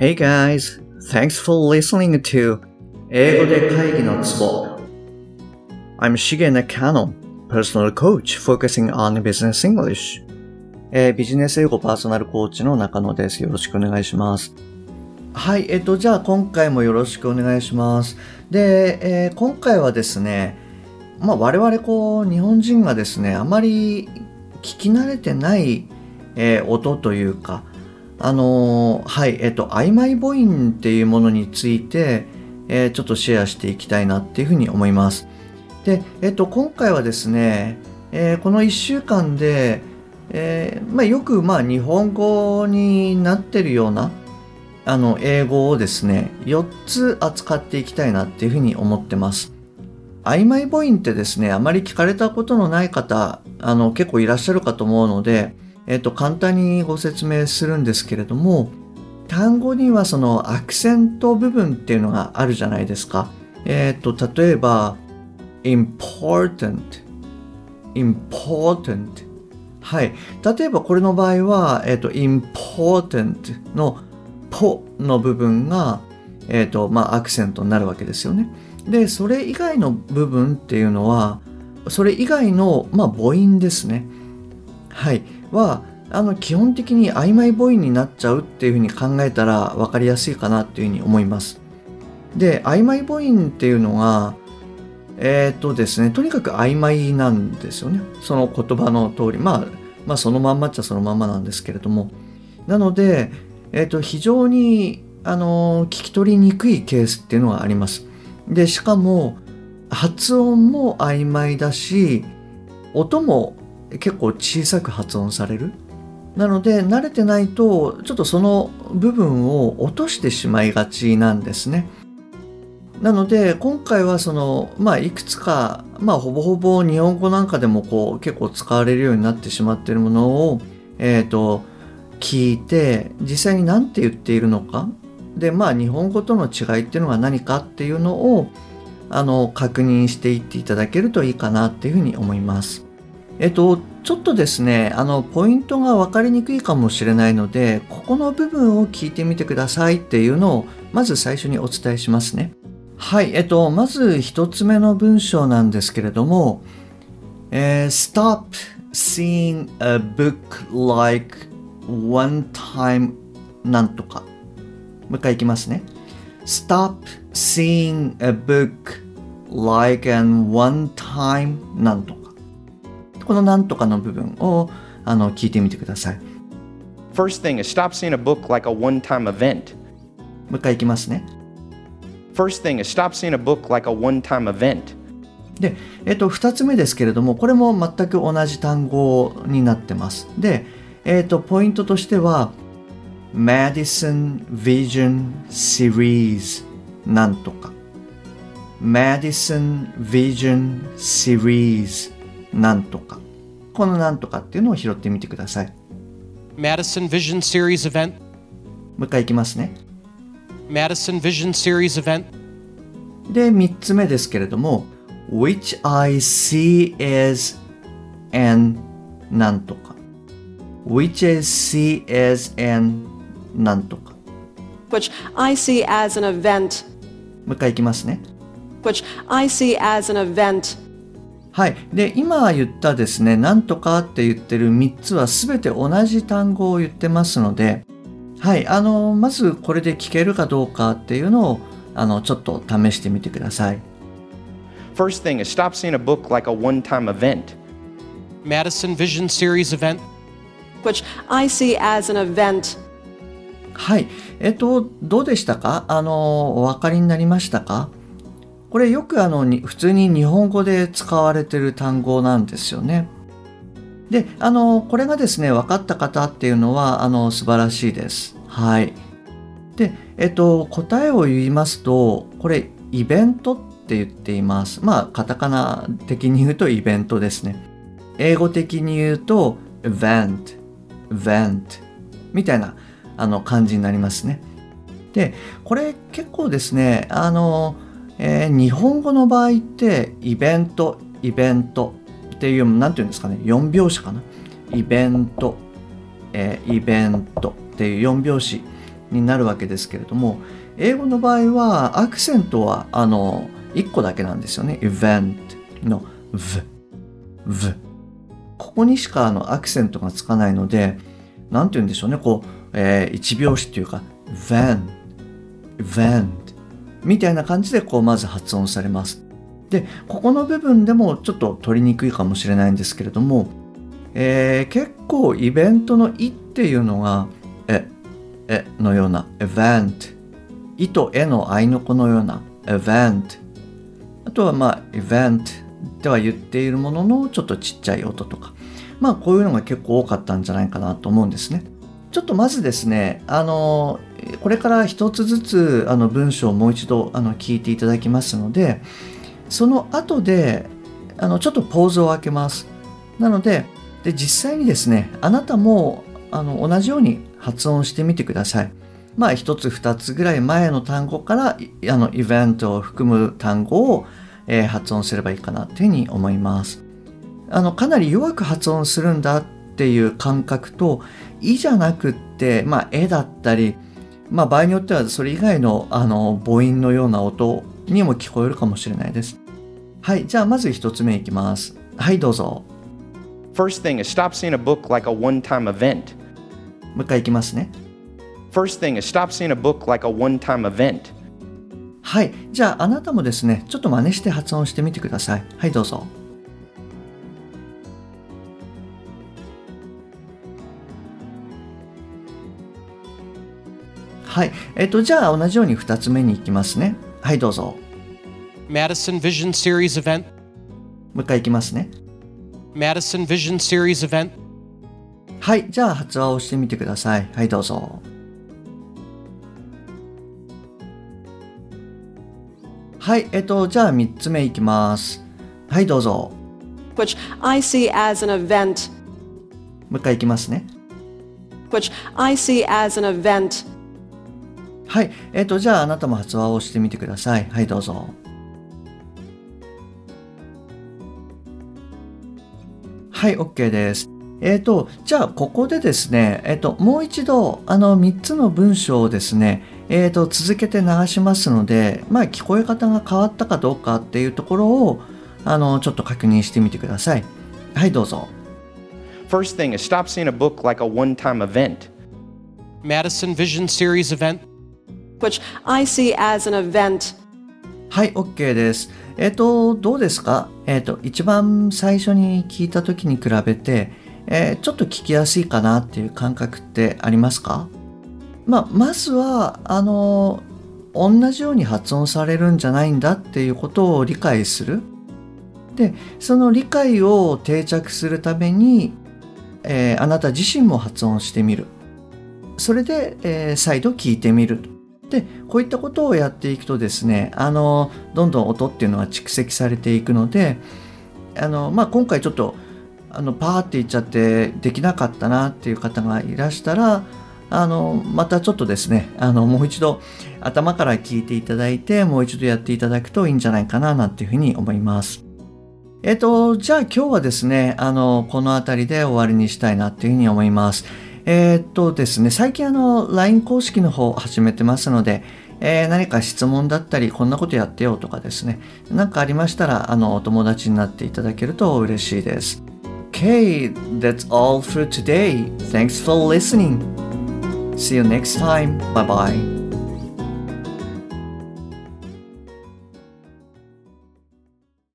Hey guys, thanks for listening to 英語で会議のツボ I'm Shige Nakano, personal coach focusing on business English. えービジネス英語パーソナルコーチの中野です。よろしくお願いします。はい、えっと、じゃあ今回もよろしくお願いします。で、えー今回はですね、まあ我々こう、日本人がですね、あまり聞き慣れてない、えー音というか、あのーはい、えっと、曖昧母音っていうものについて、えーちょっとシェアしていきたいなっていうふうに思います。で、えっと、今回はですね、えーこの1週間で、えーまあ、よく、まあ、日本語になってるような、あの、英語をですね、4つ扱っていきたいなっていうふうに思ってます。曖昧母音ってですね、あまり聞かれたことのない方、あの、結構いらっしゃるかと思うので、えっと、簡単にご説明するんですけれども、単語にはそのアクセント部分っていうのがあるじゃないですか。えっと、例えば、important, important. はい。例えばこれの場合は、えっと、important のポの部分が、えっと、まあ、アクセントになるわけですよね。で、それ以外の部分っていうのは、それ以外の、まあ、母音ですね。はい。は、あの、基本的に曖昧母音になっちゃうっていうふうに考えたら分かりやすいかなっていうふうに思います。で、曖昧母音っていうのが、えっ、とですね、とにかく曖昧なんですよね。その言葉の通り。まあ、まあ、そのまんまっちゃそのまんまなんですけれども。なので、えっ、と、非常に、あの、聞き取りにくいケースっていうのがあります。で、しかも、発音も曖昧だし、音も結構小さく発音される？なので、慣れてないと、ちょっとその部分を落としてしまいがちなんですね。なので今回はそのまあいくつかまあほぼほぼ日本語なんかでもこう結構使われるようになってしまっているものをえっ、と聞いて実際に何て言っているのかでまあ日本語との違いっていうのが何かっていうのをあの確認していっていただけるといいかなっていうふうに思います。えっと、ちょっとですね、あの、ポイントが分かりにくいかもしれないので、ここの部分を聞いてみてくださいっていうのを、まず最初にお伝えしますね。はい、えっと、まず一つ目の文章なんですけれども、えー Stop seeing a book like one time なんとか。もう一回いきますね。Stop seeing a book like an one time なんとか。このなんとかの部分をあの聞いてみてください。も First thing is stop seeing a book like a one time event. う一回いきますね。First thing is stop seeing a book like a one time event. で、えっと、2つ目ですけれども、これも全く同じ単語になってます。で、えっと、ポイントとしては、Madison Vision Series なんとか。Madison Vision Series なんとか。このなんとかっていうのを拾ってみてください。Madison Vision Series event. もう一回いきますね。Madison Vision Series event. で、3つ目ですけれども、which I see as an なんとか。which I see as an なんとか。which I see as an event, もう一回いきますね。which I see as an event, はい。で、今言ったですね、なんとかって言ってる3つは全て同じ単語を言ってますので、はい。あの、まずこれで聞けるかどうかっていうのを、あの、ちょっと試してみてください。First thing is stop seeing a book like a one time event. Madison Vision Series event. which I see as an event, はい。えっと、どうでしたか？あの、お分かりになりましたか？これよくあの、普通に日本語で使われてる単語なんですよね。で、あの、これがですね、分かった方っていうのは、あの、素晴らしいです。はい。で、えっと、答えを言いますと、これ、イベントって言っています。まあ、カタカナ的に言うとイベントですね。英語的に言うと、event, event みたいなあの感じになりますね。で、これ結構ですね、あの、えー日本語の場合って、イベント、イベントっていう、なんていうんですかね、4拍子かな。イベント、えーイベントっていう4拍子になるわけですけれども英語の場合はアクセントはあの1個だけなんですよね。event の v v ここにしかあのアクセントがつかないので何て言うんでしょうね。こう、えー、一拍子っていうか van Van みたいな感じでこうまず発音されます。でここの部分でもちょっと取りにくいかもしれないんですけれども、えー、結構イベントの「い」っていうのが「え」「え」のような「event」「い」と「え」の合いの子のような「event」あとはまあ「event」では言っているもののちょっとちっちゃい音とか。まあこういうのが結構多かったんじゃないかなと思うんですね。ちょっとまずですね、あの、これから一つずつあの文章をもう一度あの聞いていただきますので、その後であのちょっとポーズを開けます。なのでで実際にですねあなたもあの同じように発音してみてください。まあ一つ二つぐらい前の単語からあのイベントを含む単語を、えー、発音すればいいかなというふうに思います。あのかなり弱く発音するんだっていう感覚と「い」じゃなくって「まあ、え」だったり、まあ、場合によってはそれ以外のあの母音のような音にも聞こえるかもしれないです。はい、じゃあまず一つ目いきます。はい、どうぞ。First thing is stop seeing a book like a one-time event. もう一回いきますね。First thing is stop seeing a book like a one-time event. はい、じゃああなたもですね、ちょっと真似して発音してみてください。はい、どうぞ。はい、えっと、じゃあ同じように2つ目に行きますね。はい、どうぞ。Madison Vision Series event. もう一回いきますね。Madison Vision Series event. はい、じゃあ発話をしてみてください。はい、どうぞ。はい、えっと、じゃあ3つ目いきます。はい、どうぞ。which I see as an event, もう一回いきますね。which I see as an event, はい、えっと、じゃああなたも発話をしてみてください。はい、どうぞ。はい、OK です。えっ、と、じゃあここでですね、えっ、と、もう一度、あの、3つの文章をですね、えっ、と、続けて流しますので、まあ、聞こえ方が変わったかどうかっていうところを、あの、ちょっと確認してみてください。はい、どうぞ。First thing is stop seeing a book like a one-time event. Madison Vision Series event. Which I see as an event, はい、OK です。えっ、と、どうですか？えっ、と、一番最初に聞いた時に比べて、えーちょっと聞きやすいかなっていう感覚ってありますか？まあ、まずは、あの、同じように発音されるんじゃないんだっていうことを理解する。で、その理解を定着するために、えーあなた自身も発音してみる。それで、えー再度聞いてみると。でこういったことをやっていくとですねあのどんどん音っていうのが蓄積されていくのであの、まあ、今回ちょっとあのパーっていっちゃってできなかったなっていう方がいらしたらあのまたちょっとですねあのもう一度頭から聞いていただいてもう一度やっていただくといいんじゃないかななんていうふうに思います。えっと、じゃあ今日はですね、あの、この辺りで終わりにしたいなっていうふうに思います。えーっとですね、最近あの、LINE 公式の方を始めてますので、えー何か質問だったり、こんなことやってよとかですね、何かありましたら、あの、お友達になっていただけると嬉しいです。Okay, that's all for today. Thanks for listening. See you next time. Bye bye.